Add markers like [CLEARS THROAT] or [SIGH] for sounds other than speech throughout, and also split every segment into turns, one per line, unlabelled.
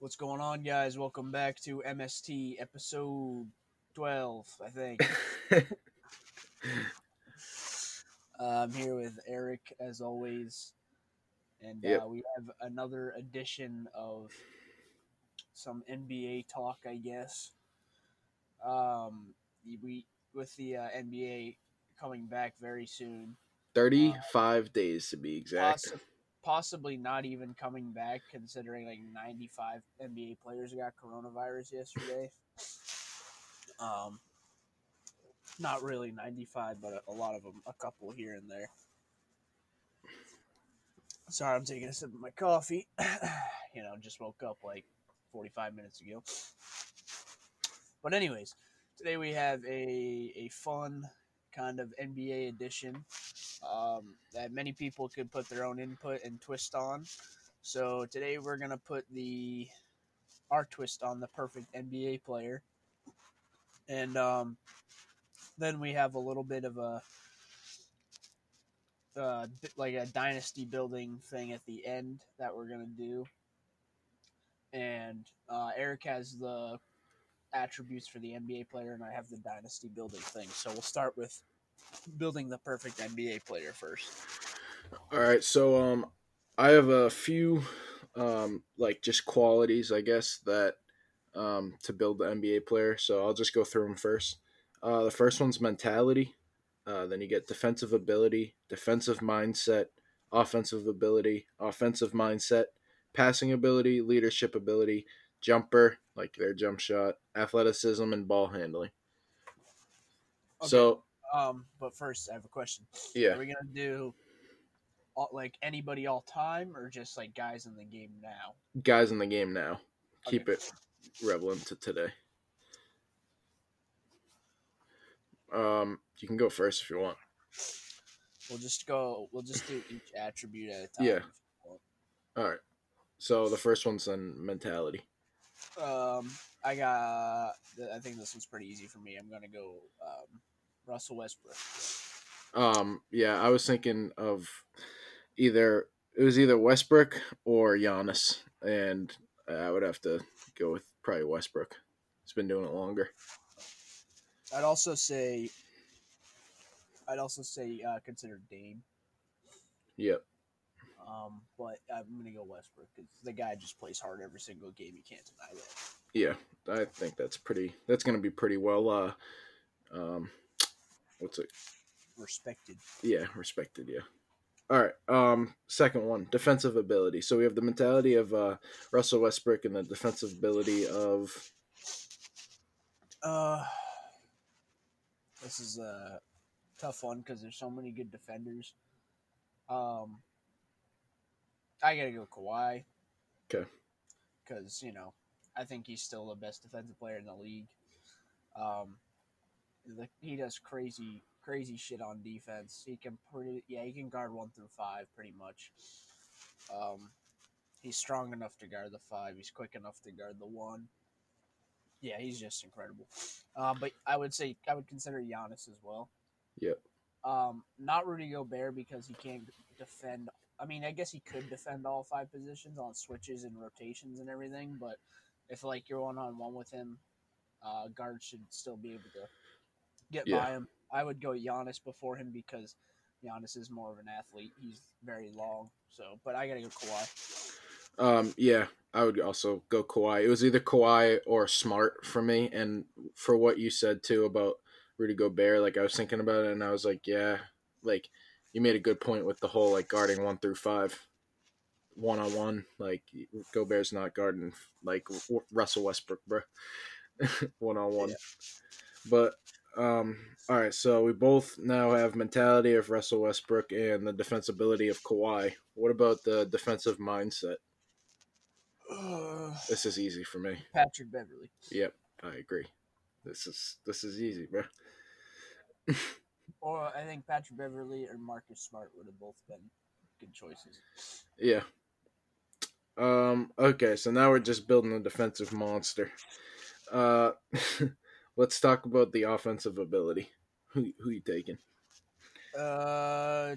What's going on, guys? Welcome back to MST episode 12, I think. [LAUGHS] uh, I'm here with Eric, as always. And
Yep.
uh, we have another edition of some NBA talk, I guess. Um, we With the uh, NBA coming back very soon.
35 days to be exact.
Possi- possibly not even coming back, considering like 95 NBA players got coronavirus yesterday. Um, not really 95, but a, a lot of them, a couple here and there. Sorry, I'm taking a sip of my coffee. [CLEARS THROAT] you know, just woke up like 45 minutes ago. But anyways, today we have a a fun kind of NBA edition um, that many people could put their own input and twist on. So today we're gonna put the our twist on the perfect NBA player, and um, then we have a little bit of a uh, like a dynasty building thing at the end that we're gonna do. And uh, Eric has the attributes for the NBA player, and I have the dynasty building thing. So we'll start with building the perfect NBA player first.
All right, so um I have a few um like just qualities, I guess, that um to build the NBA player. So I'll just go through them first. Uh the first one's mentality. Uh then you get defensive ability, defensive mindset, offensive ability, offensive mindset, passing ability, leadership ability, jumper, like their jump shot, athleticism and ball handling. So,
Um, but first, I have a question.
yeah.
Are we gonna do all, like anybody all time, or just like guys in the game now?
guys in the game now. Keep it relevant to today. Um, you can go first if you want.
We'll just go. We'll just do each attribute at a time.
Yeah. All right. So the first one's on mentality.
Um, I got. I think this one's pretty easy for me. I'm gonna go. Um, Russell Westbrook.
Um, yeah, I was thinking of either it was either Westbrook or Giannis, and I would have to go with probably Westbrook. He's been doing it longer.
I'd also say. I'd also say uh, consider Dame.
Yep.
Um, but I'm gonna go Westbrook because the guy just plays hard every single game. You can't deny that.
Yeah, I think that's pretty. That's gonna be pretty well. Uh, um, what's it?
Respected.
Yeah, respected. Yeah. All right. Um, second one, defensive ability. So we have the mentality of uh, Russell Westbrook and the defensive ability of
Uh, this is a tough one because there's so many good defenders. Um, I gotta go Kawhi.
Okay.
Because you know, I think he's still the best defensive player in the league. Um, the, he does crazy, crazy shit on defense. He can pretty, yeah, he can guard one through five pretty much. Um, he's strong enough to guard the five. He's quick enough to guard the one. Yeah, he's just incredible. Uh, but I would say I would consider Giannis as well.
Yep.
Um, not Rudy Gobert because he can't defend. I mean, I guess he could defend all five positions on switches and rotations and everything. But if like you're one on one with him, uh, guards should still be able to get
Yeah.
by him. I would go Giannis before him because Giannis is more of an athlete. He's very long. So, but I gotta go Kawhi.
um, yeah. I would also go Kawhi. It was either Kawhi or Smart for me, and for what you said too about Rudy Gobert, like I was thinking about it, and I was like, yeah, like you made a good point with the whole like guarding one through five, one on one. Like Gobert's not guarding like W- Russell Westbrook, bro, [LAUGHS] one on one. But um, all right, so we both now have mentality of Russell Westbrook and the defensibility of Kawhi. What about the defensive mindset? This is easy for me.
Patrick Beverley.
Yep, I agree. This is this is easy, bro. [LAUGHS]
Or I think Patrick Beverley or Marcus Smart would have both been good choices.
Yeah. Um. Okay, so now we're just building a defensive monster. Uh, [LAUGHS] let's talk about the offensive ability. Who who you taking?
Uh,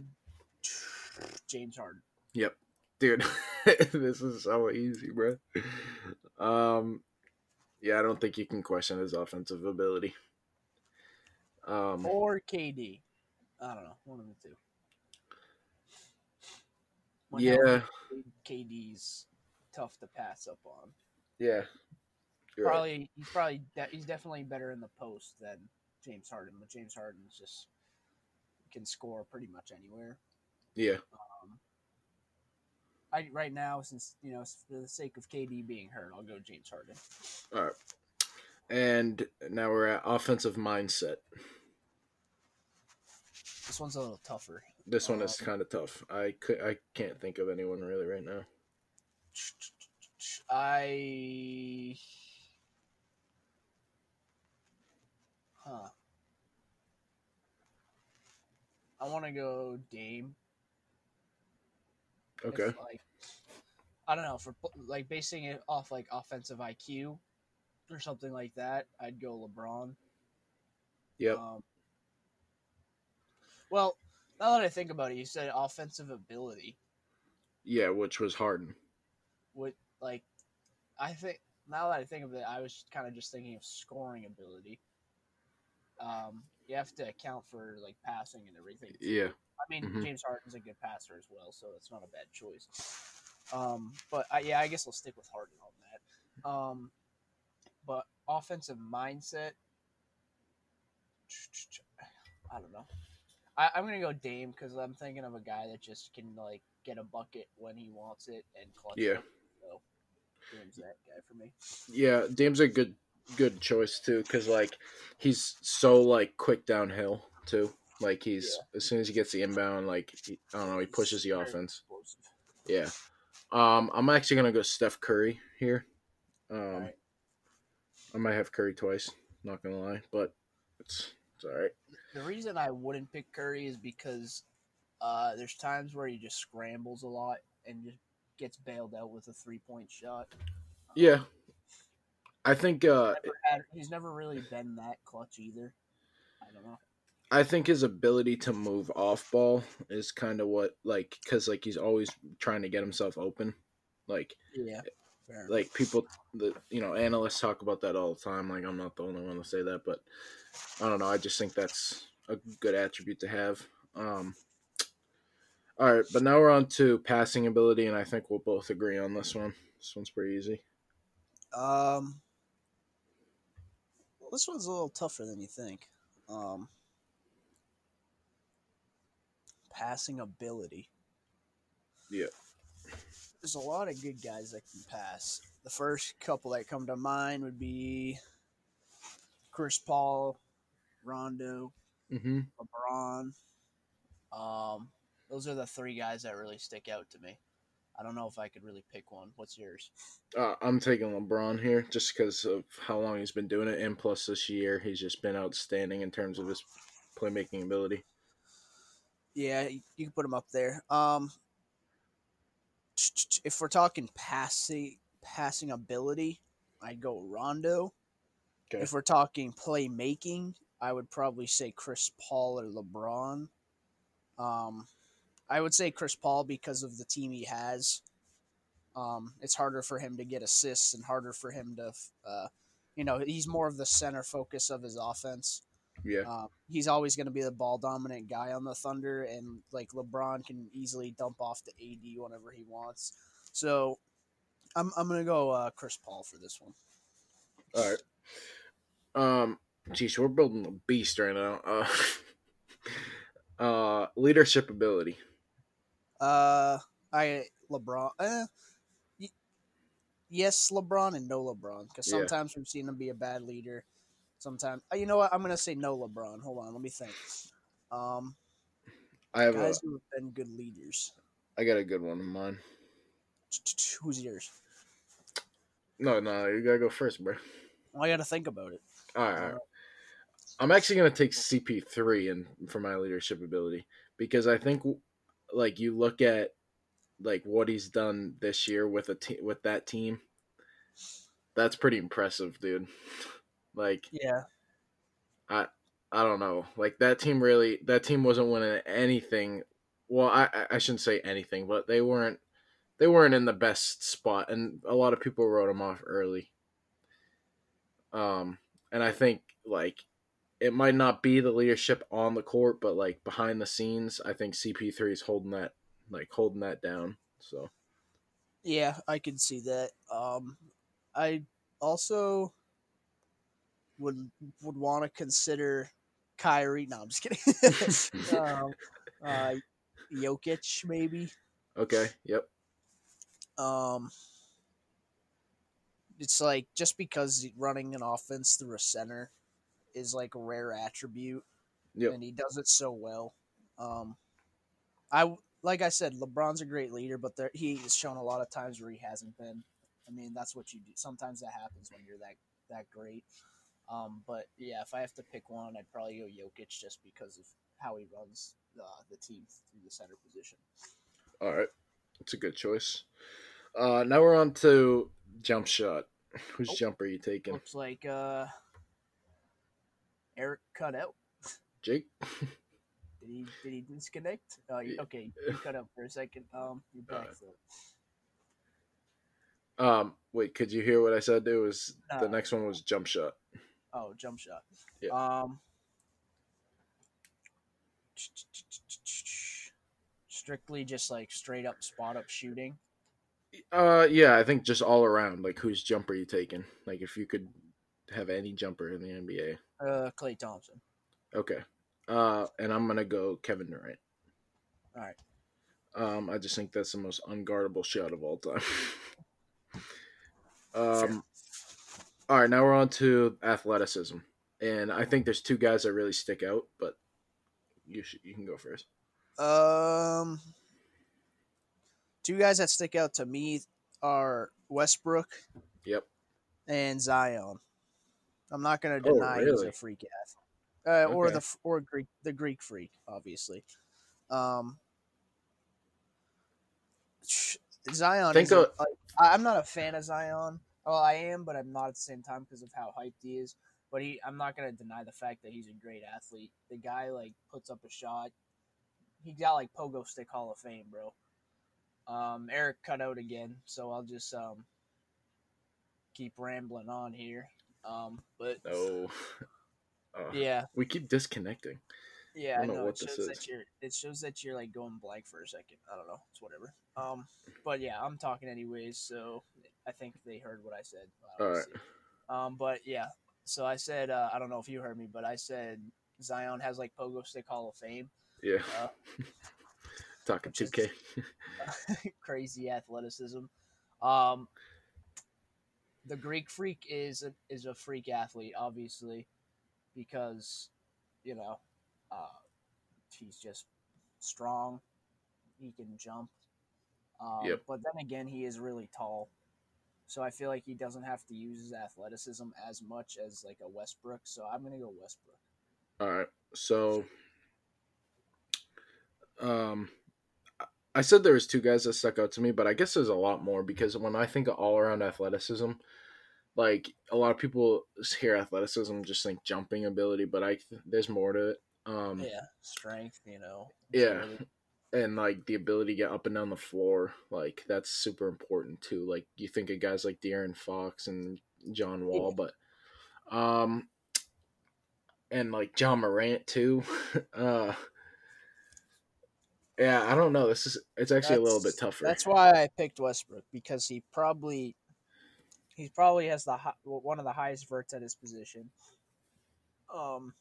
James Harden.
Yep, dude. [LAUGHS] this is so easy, bro. Um, yeah, I don't think you can question his offensive ability. Um,
or KD. I don't know, one of the two. When
yeah,
KD's tough to pass up on.
yeah. You're right.
Probably he's probably de- he's definitely better in the post than James Harden, but James Harden's just can score pretty much anywhere.
Yeah,
Um, I right now, since you know, for the sake of KD being hurt, I'll go James Harden.
all right. And now we're at offensive mindset.
This one's a little tougher.
This one is
Um,
kind of tough. I could, I can't think of anyone really right now.
I. Huh. I want to go Dame. If,
Okay.
like, I don't know for like basing it off like offensive IQ or something like that. I'd go LeBron.
Yep.
Um, well, now that I think about it, you said offensive ability.
Yeah, which was Harden.
What like I think now that I think of it, I was kind of just thinking of scoring ability. Um, you have to account for like passing and everything.
Yeah.
I mean
Mhm.
James Harden's a good passer as well, so it's not a bad choice. Um, but I, yeah, I guess I'll stick with Harden on that. Um, but offensive mindset, I don't know. I, I'm gonna go Dame because I'm thinking of a guy that just can like get a bucket when he wants it and clutch.
Yeah.
it. So Dame's that guy for me.
Yeah, Dame's a good good choice too cuz like he's so like quick downhill too. Like he's as soon as he gets the inbound like he, I don't know, he pushes the offense.
explosive.
Yeah. Um I'm actually going to go Steph Curry here. Um. I might have Curry twice, not to lie, but it's it's all right.
The reason I wouldn't pick Curry is because uh, there's times where he just scrambles a lot and just gets bailed out with a three point shot.
Yeah. I think uh
Never had, he's never really been that clutch either. I don't know.
I think his ability to move off ball is kind of what like cuz like he's always trying to get himself open. Like
Yeah. Fair
like people the you know analysts talk about that all the time like i'm not the only one to say that but i don't know i just think that's a good attribute to have um all right but now we're on to passing ability and i think we'll both agree on this one this one's pretty easy
Um, well, this one's a little tougher than you think. Um, passing ability.
Yeah.
There's a lot of good guys that can pass. The first couple that come to mind would be Chris Paul, Rondo,
mm-hmm
LeBron. Um, those are the three guys that really stick out to me. I don't know if I could really pick one. What's yours?
uh, i'm taking lebron here just because of how long he's been doing it and plus this year he's just been outstanding in terms of his playmaking ability
Yeah, you you can put him up there. Um, if we're talking passing passing ability, I'd go Rondo.
Okay.
If we're talking playmaking, I would probably say Chris Paul or LeBron. Um, I would say Chris Paul because of the team he has. Um, it's harder for him to get assists and harder for him to, uh, you know, he's more of the center focus of his offense.
Yeah
Um, he's always going to be the ball dominant guy on the Thunder, and like LeBron can easily dump off to AD whenever he wants. So I'm I'm gonna go uh, Chris Paul for this one.
All right. Um, geez, we're building a beast right now. Uh, [LAUGHS] uh, leadership ability.
Uh, I LeBron. Uh, y- yes, LeBron and no LeBron because
Yeah.
sometimes we've seen him be a bad leader. Sometimes uh, you know what? I'm gonna say no LeBron. Hold on, let me think. Um,
I have a,
guys who have been good leaders.
I got a good one in mind. [TSK]
Who's yours?
No, no, you gotta go first, bro.
Well, I got to think about it.
All right, all right. I'm actually gonna take CP3 and for my leadership ability because I think, like, you look at like what he's done this year with a te- with that team. That's pretty impressive, dude. [LAUGHS] Like,
Yeah,
I I don't know. Like that team really that team wasn't winning anything. Well, I I- shouldn't say anything, but they weren't they weren't in the best spot, and a lot of people wrote them off early. Um, and I think like it might not be the leadership on the court, but like behind the scenes, I think CP3 is holding that like holding that down. So
Yeah, I can see that. Um, I also would would want to consider Kyrie. No, I'm just kidding. [LAUGHS] um, uh, Jokic maybe.
okay, yep,
Um, it's like just because running an offense through a center is like a rare attribute,
Yep.
and he does it so well. Um, I like I said, LeBron's a great leader, but there, he has shown a lot of times where he hasn't been. I mean, that's what you do. Sometimes that happens when you're that that great. Um, but yeah, if I have to pick one, I'd probably go Jokic just because of how he runs uh, the team through the center position.
all right, it's a good choice. Uh, now we're on to jump shot. [LAUGHS] Whose
Oh.
jumper are you taking,
Looks like uh, Eric cut out.
Jake? [LAUGHS]
Did he did he disconnect? Uh, okay, you cut out for a second. Um, you're back. Phil.
Um, wait, could you hear what I said? It was the
Uh,
next one was jump shot.
Oh, jump shot.
Yeah.
Um. Strictly just like straight up spot up shooting.
Uh, yeah, I think just all around, like whose jumper are you taking? Like if you could have any jumper in the NBA.
Uh, Klay Thompson.
Okay. Uh, and I'm gonna go Kevin Durant.
All right.
Um, I just think that's the most unguardable shot of all time. [LAUGHS] Um, all right, now we're on to athleticism, and I think there's two guys that really stick out, but you should you can go first.
Um, two guys that stick out to me are Westbrook
Yep.
and Zion. I'm not gonna
Oh,
deny he's a freak athlete, uh, or the or Greek the Greek freak, obviously. Um, Zion.
Think
is a-
of-
like, I'm not a fan of Zion. Well, I am, but I'm not at the same time because of how hyped he is. But he, I'm not gonna deny the fact that he's a great athlete. The guy like puts up a shot. He got like pogo stick Hall of Fame, bro. Um, Eric cut out again, so I'll just um keep rambling on here. Um, but
No. [LAUGHS] Uh,
yeah,
We keep disconnecting.
yeah,
I
I
don't know
know.
what
It
this
shows
is.
that you're. It shows that you're like going blank for a second. I don't know. It's whatever. Um, but yeah, I'm talking anyways. So I think they heard what I said.
All right.
Um, but yeah. So I said uh, I don't know if you heard me, but I said Zion has like pogo stick Hall of Fame.
Yeah.
Uh, [LAUGHS]
Talking
which is-
2K. [LAUGHS]
crazy athleticism. Um, the Greek freak is a, is a freak athlete, obviously, because you know uh, he's just strong. He can jump. Um,
Yep.
But then again, he is really tall, so I feel like he doesn't have to use his athleticism as much as like a Westbrook. So I'm gonna go Westbrook.
All right. So, um, I- said there was two guys that stuck out to me, but I guess there's a lot more because when I think of all around athleticism, like a lot of people hear athleticism just think jumping ability, but I there's more to it. Um,
Yeah, strength. You know.
Yeah.
agility.
And like the ability to get up and down the floor, like that's super important too. Like you think of guys like De'Aaron Fox and John Wall, but um, and like John Morant too. [LAUGHS] uh, yeah, I don't know. This is it's actually a little bit tougher.
That's why I picked Westbrook because he probably he probably has the one of the highest verts at his position. Um,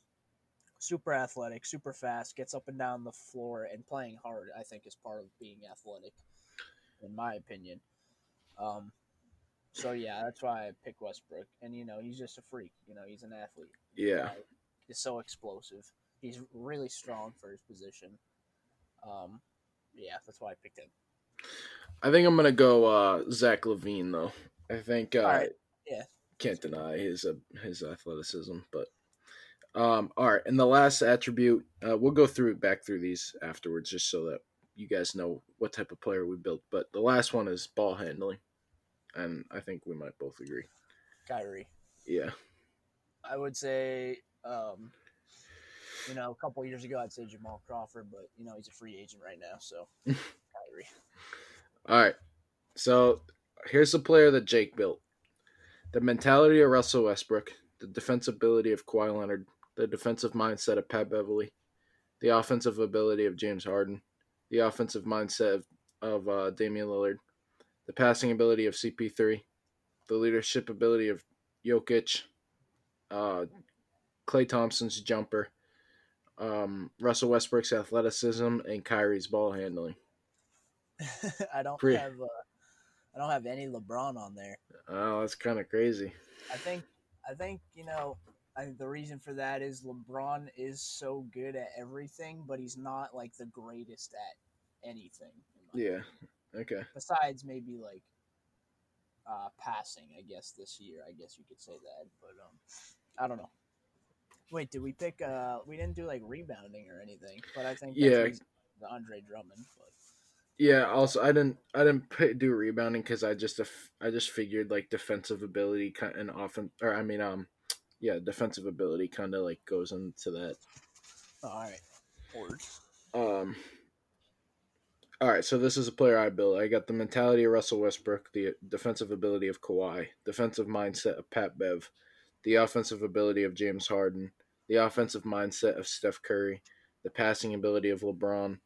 super athletic, super fast, gets up and down the floor, and playing hard. I think is part of being athletic, in my opinion. Um, so yeah, that's why I picked Westbrook, and you know he's just a freak. You know he's an athlete.
yeah.
is so explosive. He's really strong for his position. Um, yeah, that's why I picked him.
I think I'm gonna go uh, Zach LaVine though. I think uh,
right, yeah.
can't deny his uh, his athleticism, but um, all right. And the last attribute, uh, we'll go through back through these afterwards, just so that you guys know what type of player we built. But the last one is ball handling, and I think we might both agree.
Kyrie.
Yeah,
I would say, um, you know, a couple years ago, I'd say Jamal Crawford, but you know, he's a free agent right now, so [LAUGHS] Kyrie.
all right. So here's the player that Jake built. The mentality of Russell Westbrook, the defensibility of Kawhi Leonard, the defensive mindset of Pat Beverley, the offensive ability of James Harden, the offensive mindset of, of uh, Damian Lillard, the passing ability of CP3, the leadership ability of Jokic, uh, Klay Thompson's jumper, um, Russell Westbrook's athleticism, and Kyrie's ball handling. [LAUGHS]
I don't
Pretty-
have uh, I don't have any LeBron on there.
Oh, that's kind of crazy.
I think I think you know I think the reason for that is LeBron is so good at everything, but he's not like the greatest at anything.
Yeah. Okay.
besides maybe like uh passing i guess this year i guess you could say that but um i don't know wait did we pick uh we didn't do like rebounding or anything but i think
Yeah.
the andre drummond but
Yeah. Also, I didn't. I didn't put, do rebounding because I just. I just figured like defensive ability and often, or I mean, um, yeah, defensive ability kind of like goes into that.
all right Word.
Um. All right, so this is a player I built. I got the mentality of Russell Westbrook, the defensive ability of Kawhi, defensive mindset of Pat Bev, the offensive ability of James Harden, the offensive mindset of Steph Curry, the passing ability of LeBron,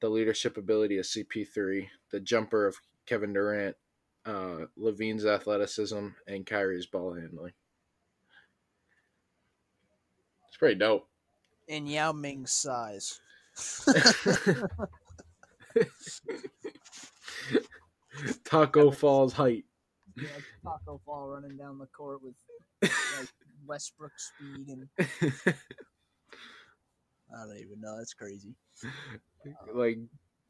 the leadership ability of CP3, the jumper of Kevin Durant, uh, LaVine's athleticism, and Kyrie's ball handling. It's pretty dope.
In yao ming's size [LAUGHS]
Tacko Fall's height.
yeah, Tacko Fall running down the court with like [LAUGHS] westbrook speed and [LAUGHS] i don't even know that's crazy
like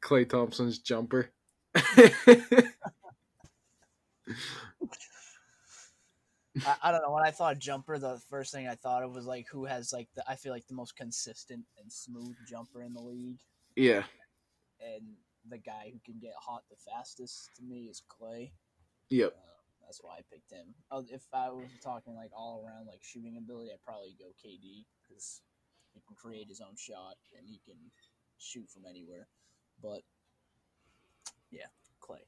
Klay Thompson's jumper.
I, I don't know. When I thought jumper, the first thing I thought of was like who has like the I feel like the most consistent and smooth jumper in the league,
yeah,
and the guy who can get hot the fastest to me is Klay.
yep.
Uh, that's why I picked him. Uh, If I was talking like all around like shooting ability, I'd probably go KD because he can create his own shot and he can shoot from anywhere. But yeah, Klay.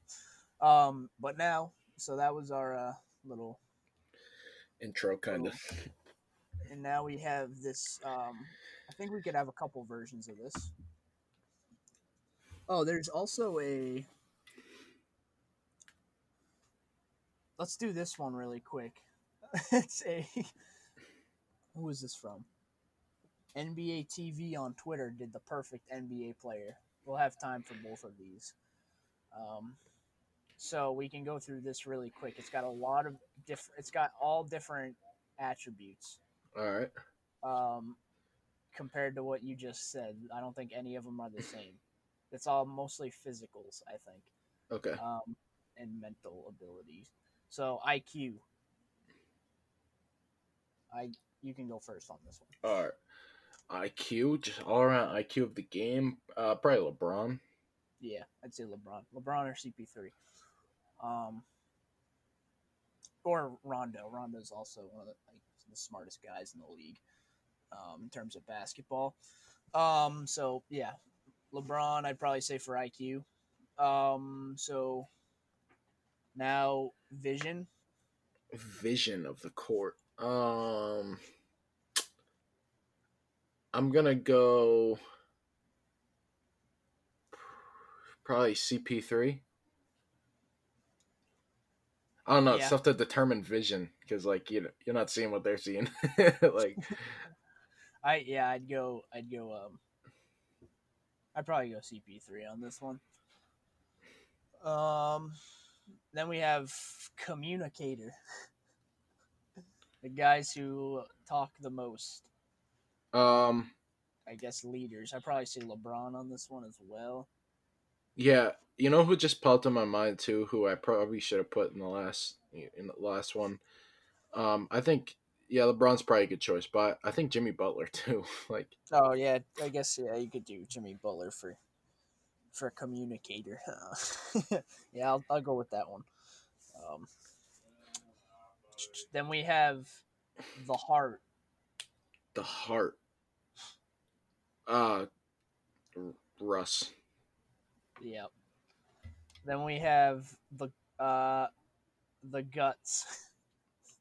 Um, but now, so that was our uh, little
Intro kind of.
and now we have this um i think we could have a couple versions of this. Oh there's also a let's do this one really quick. [LAUGHS] It's a who is this from? Nba tv on twitter did the perfect nba player. We'll have time for both of these. Um so we can go through this really quick it's got a lot of different it's got all different attributes
All right.
um, compared to what you just said. I don't think any of them are the [CLEARS THROAT] same. It's all mostly physicals, I think,
Okay.
um, and mental abilities. So IQ. I you can go first on this one.
All right. IQ, just all around IQ of the game. Uh, probably LeBron.
Yeah, I'd say LeBron, LeBron or CP3, um, or Rondo. Rondo's also one of the, like, the smartest guys in the league um, in terms of basketball. Um, so yeah, LeBron. I'd probably say for IQ. Um, so now vision.
Vision of the court. Um, I'm gonna go. Probably CP3. I don't know. It's
Yeah.
tough to determine vision because, like, you know, you're not seeing what they're seeing. [LAUGHS] like, [LAUGHS]
I yeah, I'd go. I'd go. Um, I'd probably go CP3 on this one. Um, then we have communicator. [LAUGHS] the guys who talk the most.
um,
I guess leaders. I'd probably see LeBron on this one as well.
Yeah, you know who just popped in my mind too, who I probably should have put in the last in the last one. Um, I think yeah, LeBron's probably a good choice, but I think Jimmy Butler [LAUGHS] too. like,
Oh yeah, I guess yeah, you could do Jimmy Butler for for a communicator. [LAUGHS] yeah, I'll, I'll go with that one. Um, then we have the heart.
the heart. Uh, Russ.
Yep. Then we have the Uh, the guts.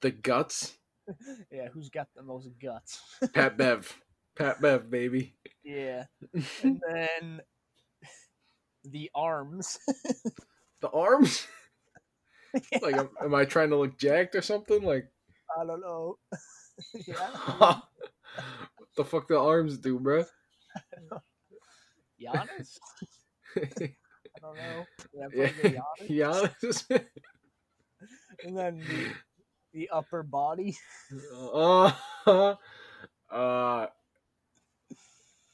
The guts. [LAUGHS]
yeah, who's got the most guts? [LAUGHS]
Pat Bev. Pat Bev, baby.
yeah, [LAUGHS] and then the arms.
The arms. Like, am, am I trying to look jacked or something? Like,
I don't know. yeah,
what the fuck the arms do, bro?
Giannis. I don't know. Did [LAUGHS] I
Yeah. [LAUGHS]
Giannis? And then the, the upper body.
uh, [LAUGHS] uh,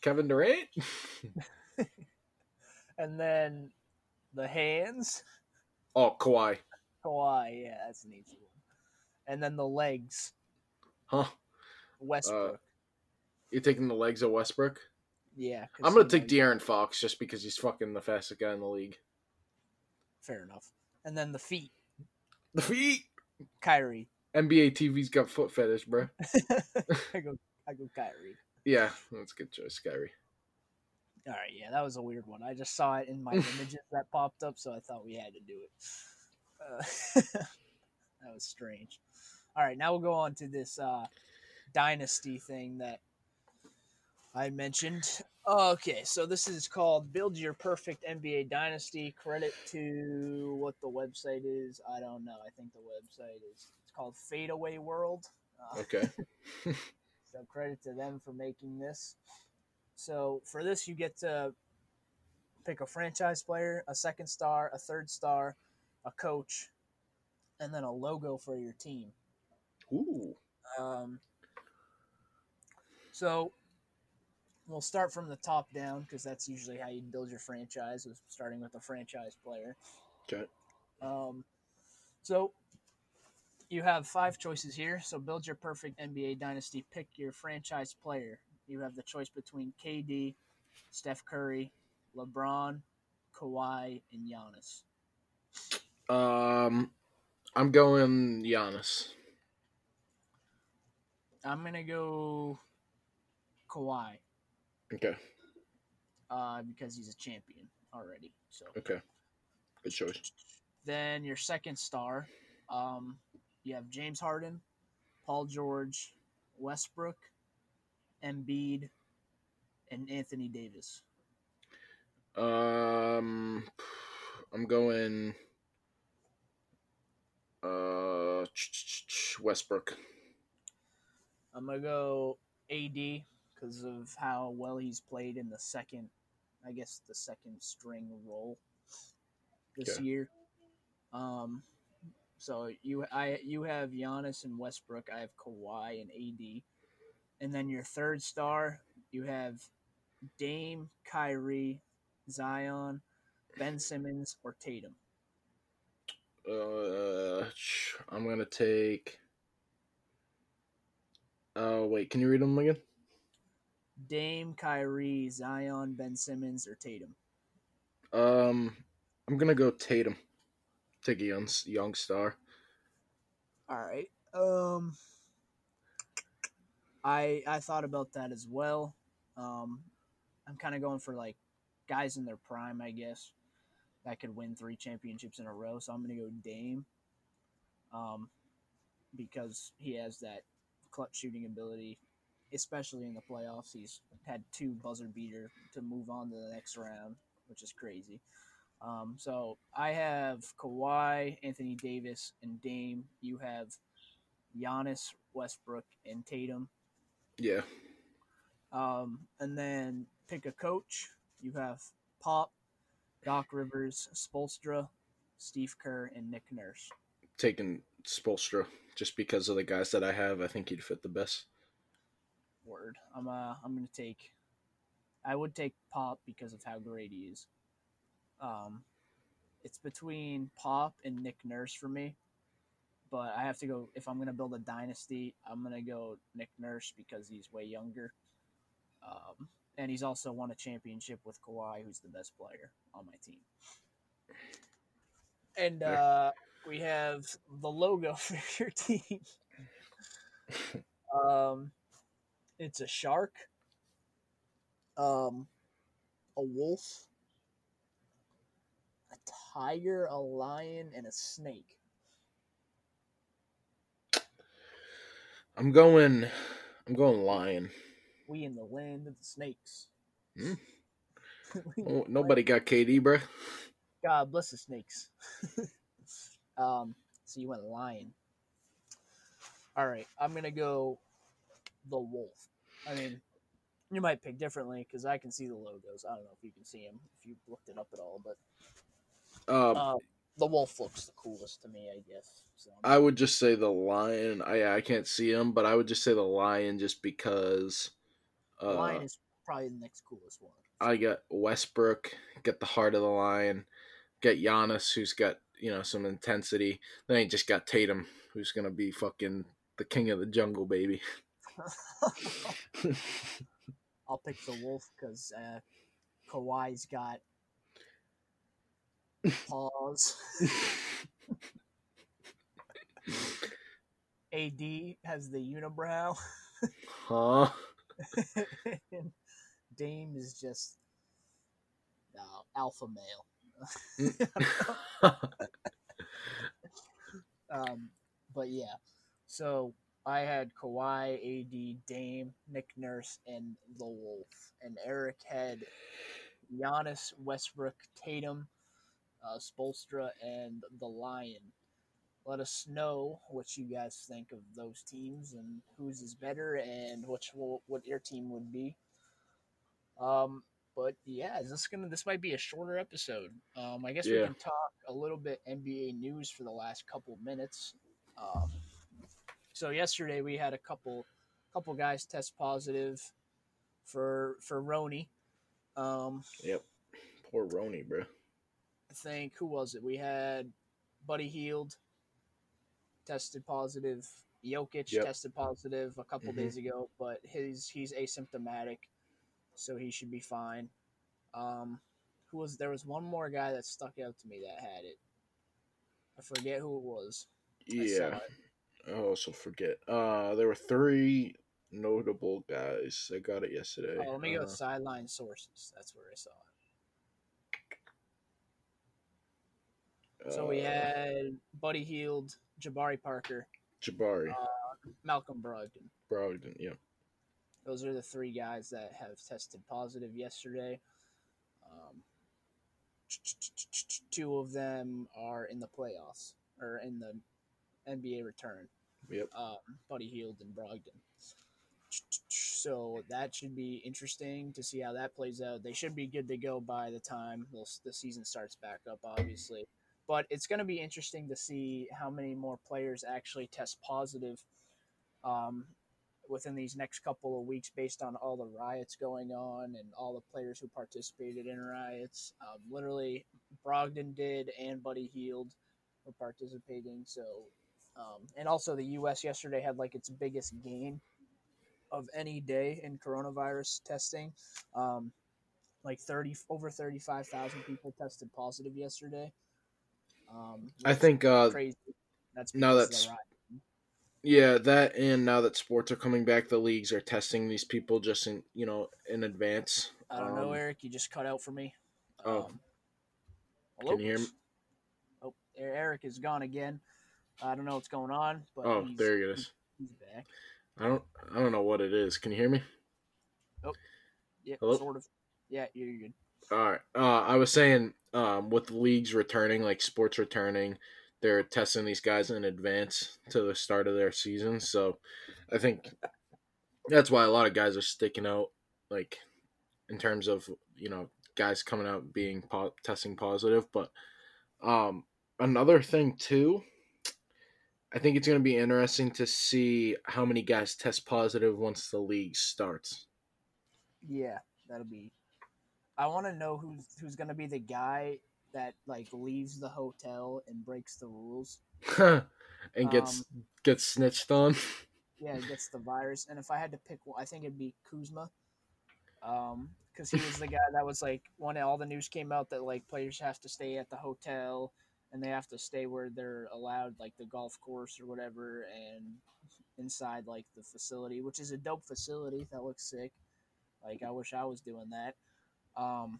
Kevin Durant.
And then the hands.
Oh, Kawhi.
Kawhi, yeah, that's an easy one. And then the legs.
Huh?
Westbrook.
You taking the legs of Westbrook?
Yeah.
I'm gonna take De'Aaron Fox just because he's fucking the fastest guy in the league.
Fair enough. And then the feet.
The feet.
Kyrie.
NBA TV's got foot fetish, bro. [LAUGHS]
I go I go Kyrie.
Yeah, that's a good choice, Kyrie.
All right, yeah, that was a weird one. I just saw it in my [LAUGHS] images that popped up, so I thought we had to do it. Uh, [LAUGHS] that was strange. All right, now we'll go on to this uh, dynasty thing that I mentioned. Okay, so this is called Build Your Perfect NBA Dynasty. Credit to what the website is. I don't know. I think the website is it's called Fadeaway World. Uh,
Okay. [LAUGHS] [LAUGHS]
so credit to them for making this. So for this, you get to pick a franchise player, a second star, a third star, a coach, and then a logo for your team.
Ooh.
Um, so we'll start from the top down because that's usually how you build your franchise, is starting with a franchise player.
Okay.
Um, so you have five choices here. So build your perfect NBA dynasty. Pick your franchise player. You have the choice between KD, Steph Curry, LeBron, Kawhi, and Giannis.
Um, I'm going Giannis.
I'm gonna go Kawhi
Okay.
uh, because he's a champion already. So
Okay. Good choice.
then your second star, um, you have James Harden, Paul George, Westbrook, Embiid, and Anthony Davis.
Um, I'm going. Uh, [TSK] Westbrook.
I'm gonna go AD because of how well he's played in the second, I guess the second string role this
Okay.
year. Um, so you I you have Giannis and Westbrook. I have Kawhi and AD, and then your third star you have Dame, Kyrie, Zion, Ben Simmons, or Tatum.
Uh, I'm gonna take. Oh wait, can you read them again?
Dame, Kyrie, Zion, Ben Simmons, or Tatum.
Um, I'm gonna go Tatum. Take a young, young star.
All right. Um, I I thought about that as well. Um, I'm kind of going for like guys in their prime, I guess, that could win three championships in a row. So I'm gonna go Dame. Um, because he has that clutch shooting ability, especially in the playoffs. He's had two buzzer beater to move on to the next round, which is crazy. Um, so I have Kawhi, Anthony Davis, and Dame. You have Giannis, Westbrook, and Tatum.
Yeah.
Um, and then pick a coach. You have Pop, Doc Rivers, Spoelstra, Steve Kerr, and Nick Nurse.
Taking Spoelstra just because of the guys that I have. I think he'd fit the best.
Word. I'm uh I'm gonna take. I would take Pop because of how great he is. Um, it's between Pop and Nick Nurse for me, but I have to go. If I'm gonna build a dynasty, I'm gonna go Nick Nurse because he's way younger. Um, and he's also won a championship with Kawhi, who's the best player on my team. And uh, we have the logo [LAUGHS] for your team. [LAUGHS] um, it's a shark, um, a wolf, a tiger, a lion, and a snake.
I'm going. I'm going lion.
We in the land of the snakes.
Hmm. [LAUGHS] Oh, nobody got KD, bro.
God bless the snakes. [LAUGHS] um, so you went lion. All right, I'm gonna go the wolf. I mean, you might pick differently because I can see the logos. I don't know if you can see them if you looked it up at all, but
Um,
uh, the wolf looks the coolest to me, I guess. So
I would just say the lion. I I can't see him, but I would just say the lion just because. Uh,
lion is probably the next coolest one.
I got Westbrook, get the heart of the lion, get Giannis, who's got you know some intensity. Then you just got Tatum, who's gonna be fucking the king of the jungle, baby. [LAUGHS] [LAUGHS]
I'll pick the wolf because uh, Kawhi's got paws. [LAUGHS] AD has the unibrow.
huh? [LAUGHS]
Dame is just uh, alpha male. um, but yeah, so I had Kawhi, AD, Dame, Nick Nurse, and the Wolf, and Eric had Giannis, Westbrook, Tatum, uh, Spoelstra, and the Lion. Let us know what you guys think of those teams and whose is better and which will, what your team would be. Um, but yeah, is this gonna this might be a shorter episode. Um, I guess we can talk a little bit NBA news for the last couple minutes. Um, so yesterday we had a couple couple guys test positive for for Roni. Um,
yep. Poor Roni, bro.
I think who was it? We had Buddy Hield tested positive. Jokic
Yep.
tested positive a couple
Mhm.
days ago, but his he's asymptomatic, so he should be fine. Um, who was there was one more guy that stuck out to me that had it. I forget who it was.
Yeah. I also forget. Uh, there were three notable guys I got it yesterday.
Oh, let me go
Uh,
sideline sources. That's where I saw it. So we
uh,
had Buddy Hield, Jabari Parker,
Jabari,
Malcolm Brogdon.
Brogdon. yeah.
Those are the three guys that have tested positive yesterday. Um, two of them are in the playoffs or in the NBA return.
Yep.
Um, Buddy Hield and Brogdon. So that should be interesting to see how that plays out. They should be good to go by the time the season starts back up, obviously. But it's going to be interesting to see how many more players actually test positive um, within these next couple of weeks based on all the riots going on and all the players who participated in riots. Um, literally, Brogdon did and Buddy Hield were participating. So, um, and also the U.S. yesterday had like its biggest gain of any day in coronavirus testing. Um, like 30 over 35,000 people tested positive yesterday. Um,
I think uh,
crazy. That's
now
because of the
that's- Yeah, that and now that sports are coming back, the leagues are testing these people just in you know in advance.
I don't know,
Um,
Eric. You just cut out for me.
Oh.
Um.
Can you hear me?
Oh, Eric is gone again. I don't know what's going on, but
Oh,
he's,
there it is.
he's back.
I don't I don't know what it is. Can you hear me?
Oh, Yeah,
Hello?
sort of. Yeah, you're good.
All right. Uh, I was saying, um, with leagues returning, like sports returning, they're testing these guys in advance to the start of their season. So, I think that's why a lot of guys are sticking out, like in terms of you know guys coming out being po- testing positive. But um, another thing too, I think it's going to be interesting to see how many guys test positive once the league starts.
Yeah, that'll be. I want to know who's who's gonna be the guy that like leaves the hotel and breaks the rules.
and gets gets snitched on. [LAUGHS]
Yeah, gets the virus. And if I had to pick one, I think it'd be Kuzma. Um, because he was the guy that was like when all the news came out that like players have to stay at the hotel and they have to stay where they're allowed, like the golf course or whatever, and inside like the facility, which is a dope facility that looks sick. Like I wish I was doing that. Um,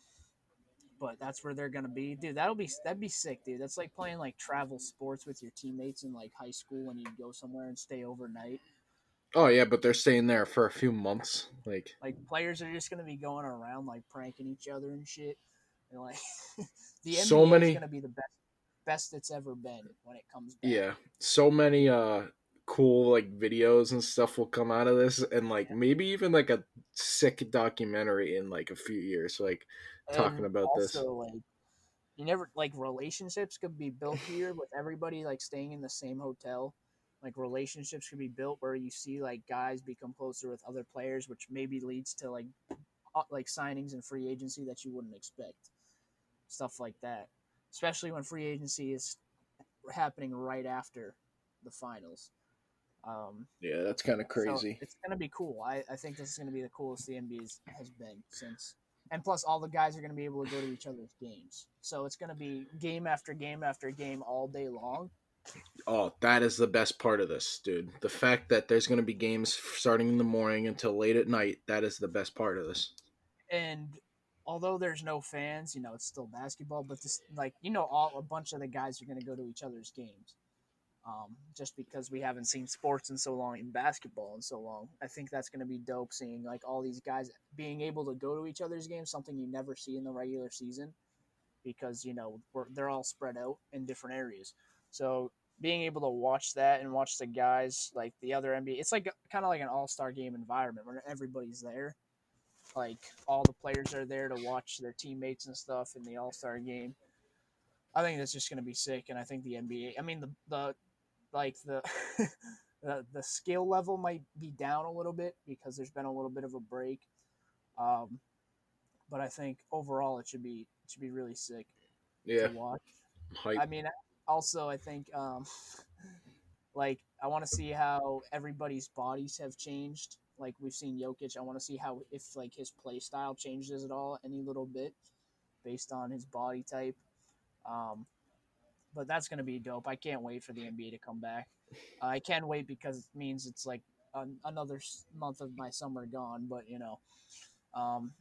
but that's where they're gonna be, dude. That'll be that'd be sick, dude. That's like playing like travel sports with your teammates in like high school when you go somewhere and stay overnight.
Oh yeah, but they're staying there for a few months. Like
Like players are just gonna be going around like pranking each other and shit. And like [LAUGHS] the NBA
So many-
is gonna be the best best it's ever been when it comes back.
yeah, so many uh cool like videos and stuff will come out of this and like maybe even like a sick documentary in like a few years like talking
And
about this.
also, Like, you never like relationships could be built here with everybody like staying in the same hotel. Like relationships could be built where you see like guys become closer with other players, which maybe leads to like uh, like signings and free agency that you wouldn't expect. Stuff like that, especially when free agency is happening right after the finals. Um,
yeah, that's kind of
so
crazy.
it's gonna be cool. I, I think this is gonna be the coolest the NBA has been since. And plus, all the guys are gonna be able to go to each other's games. So it's gonna be game after game after game all day long.
Oh, that is the best part of this, dude. The fact that there's going to be games starting in the morning until late at night, that is the best part of this.
And although there's no fans, you know it's still basketball. But this, like, you know, all a bunch of the guys are gonna go to each other's games. Um, just because we haven't seen sports in so long, in basketball in so long, I think that's going to be dope. Seeing like all these guys being able to go to each other's games, something you never see in the regular season, because you know they're all spread out in different areas. So being able to watch that and watch the guys like the other NBA, it's like kind of like an all star game environment where everybody's there. Like all the players are there to watch their teammates and stuff in the all star game. I think that's just going to be sick, and I think the NBA. I mean the the like the [LAUGHS] the the skill level might be down a little bit because there's been a little bit of a break. Um, but I think overall it should be it should be really sick
Yeah,
to watch.
hype.
I mean, also I think um, [LAUGHS] like I want to see how everybody's bodies have changed. Like we've seen Jokic, I want to see how if like his play style changes at all any little bit based on his body type. Um, but that's gonna be dope. I can't wait for the NBA to come back. I can't wait because it means it's like an, another month of my summer gone. But you know, um,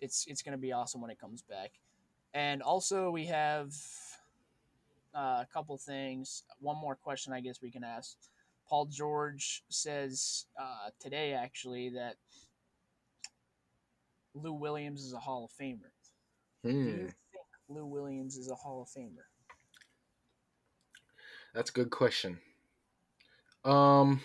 it's it's gonna be awesome when it comes back. And also we have uh, a couple things. One more question, I guess we can ask. Paul George says uh, today, actually, that Lou Williams is a Hall of Famer. Do
Hmm,
you think Lou Williams is a Hall of Famer?
that's a good question. Um,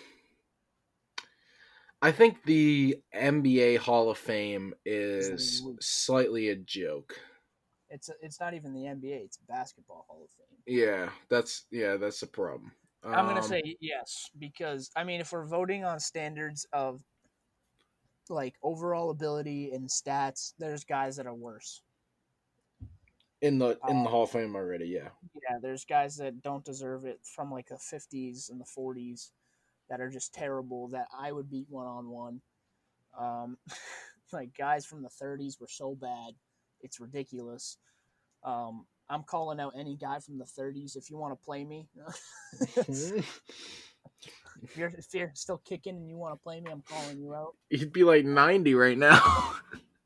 I think the NBA Hall of Fame is slightly a joke.
It's it's not even the NBA; it's Basketball Hall of Fame.
Yeah, that's yeah, that's the problem.
I'm gonna
Um,
say yes because I mean, if we're voting on standards of like overall ability and stats, there's guys that are worse.
in the in the
um,
Hall of Fame already. Yeah,
Yeah, there's guys that don't deserve it from like the 50s and the 40s that are just terrible that I would beat one on one. Um, [LAUGHS] like guys from the 30s were so bad, it's ridiculous. Um, I'm calling out any guy from the 30s if you want to play me. [LAUGHS] if, you're, if you're still kicking and you want to play me, I'm calling you out.
he'd be like ninety right now.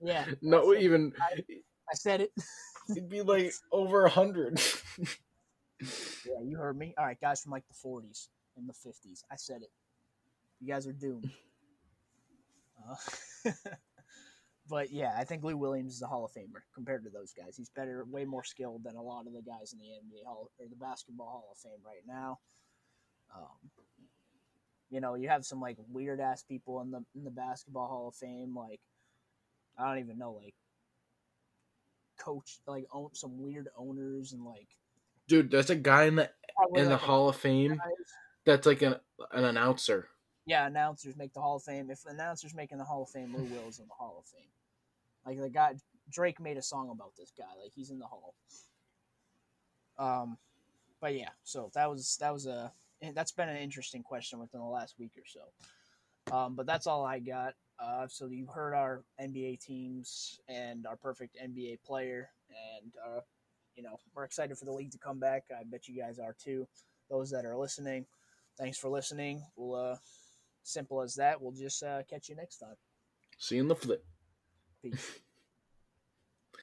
Yeah, [LAUGHS]
no,
I said-
even
I said it. [LAUGHS]
he'd be like over hundred.
Yeah, you heard me. All right, guys from like the 40s and the 50s. I said it. You guys are doomed. Uh, but yeah, I think Lou Williams is a Hall of Famer compared to those guys. He's better, way more skilled than a lot of the guys in the NBA Hall or the Basketball Hall of Fame right now. Um, you know, you have some like weird ass people in the in the Basketball Hall of Fame, like I don't even know, like coach, like own some weird owners and like
Dude, there's a guy in the in the
like a-
Hall of Fame that's like an an announcer.
yeah, announcers make the Hall of Fame. If announcers making the Hall of Fame, Lou Will's in the Hall of Fame. Like the guy Drake made a song about this guy. Like he's in the Hall. Um, but yeah, so that was that was a that's been an interesting question within the last week or so. Um, but that's all I got. Uh, so you heard our NBA teams and our perfect NBA player, and uh, you know we're excited for the league to come back. I bet you guys are too. Those that are listening, thanks for listening. We'll uh, simple as that. We'll just uh, catch you next time.
See you in the flip.
Peace.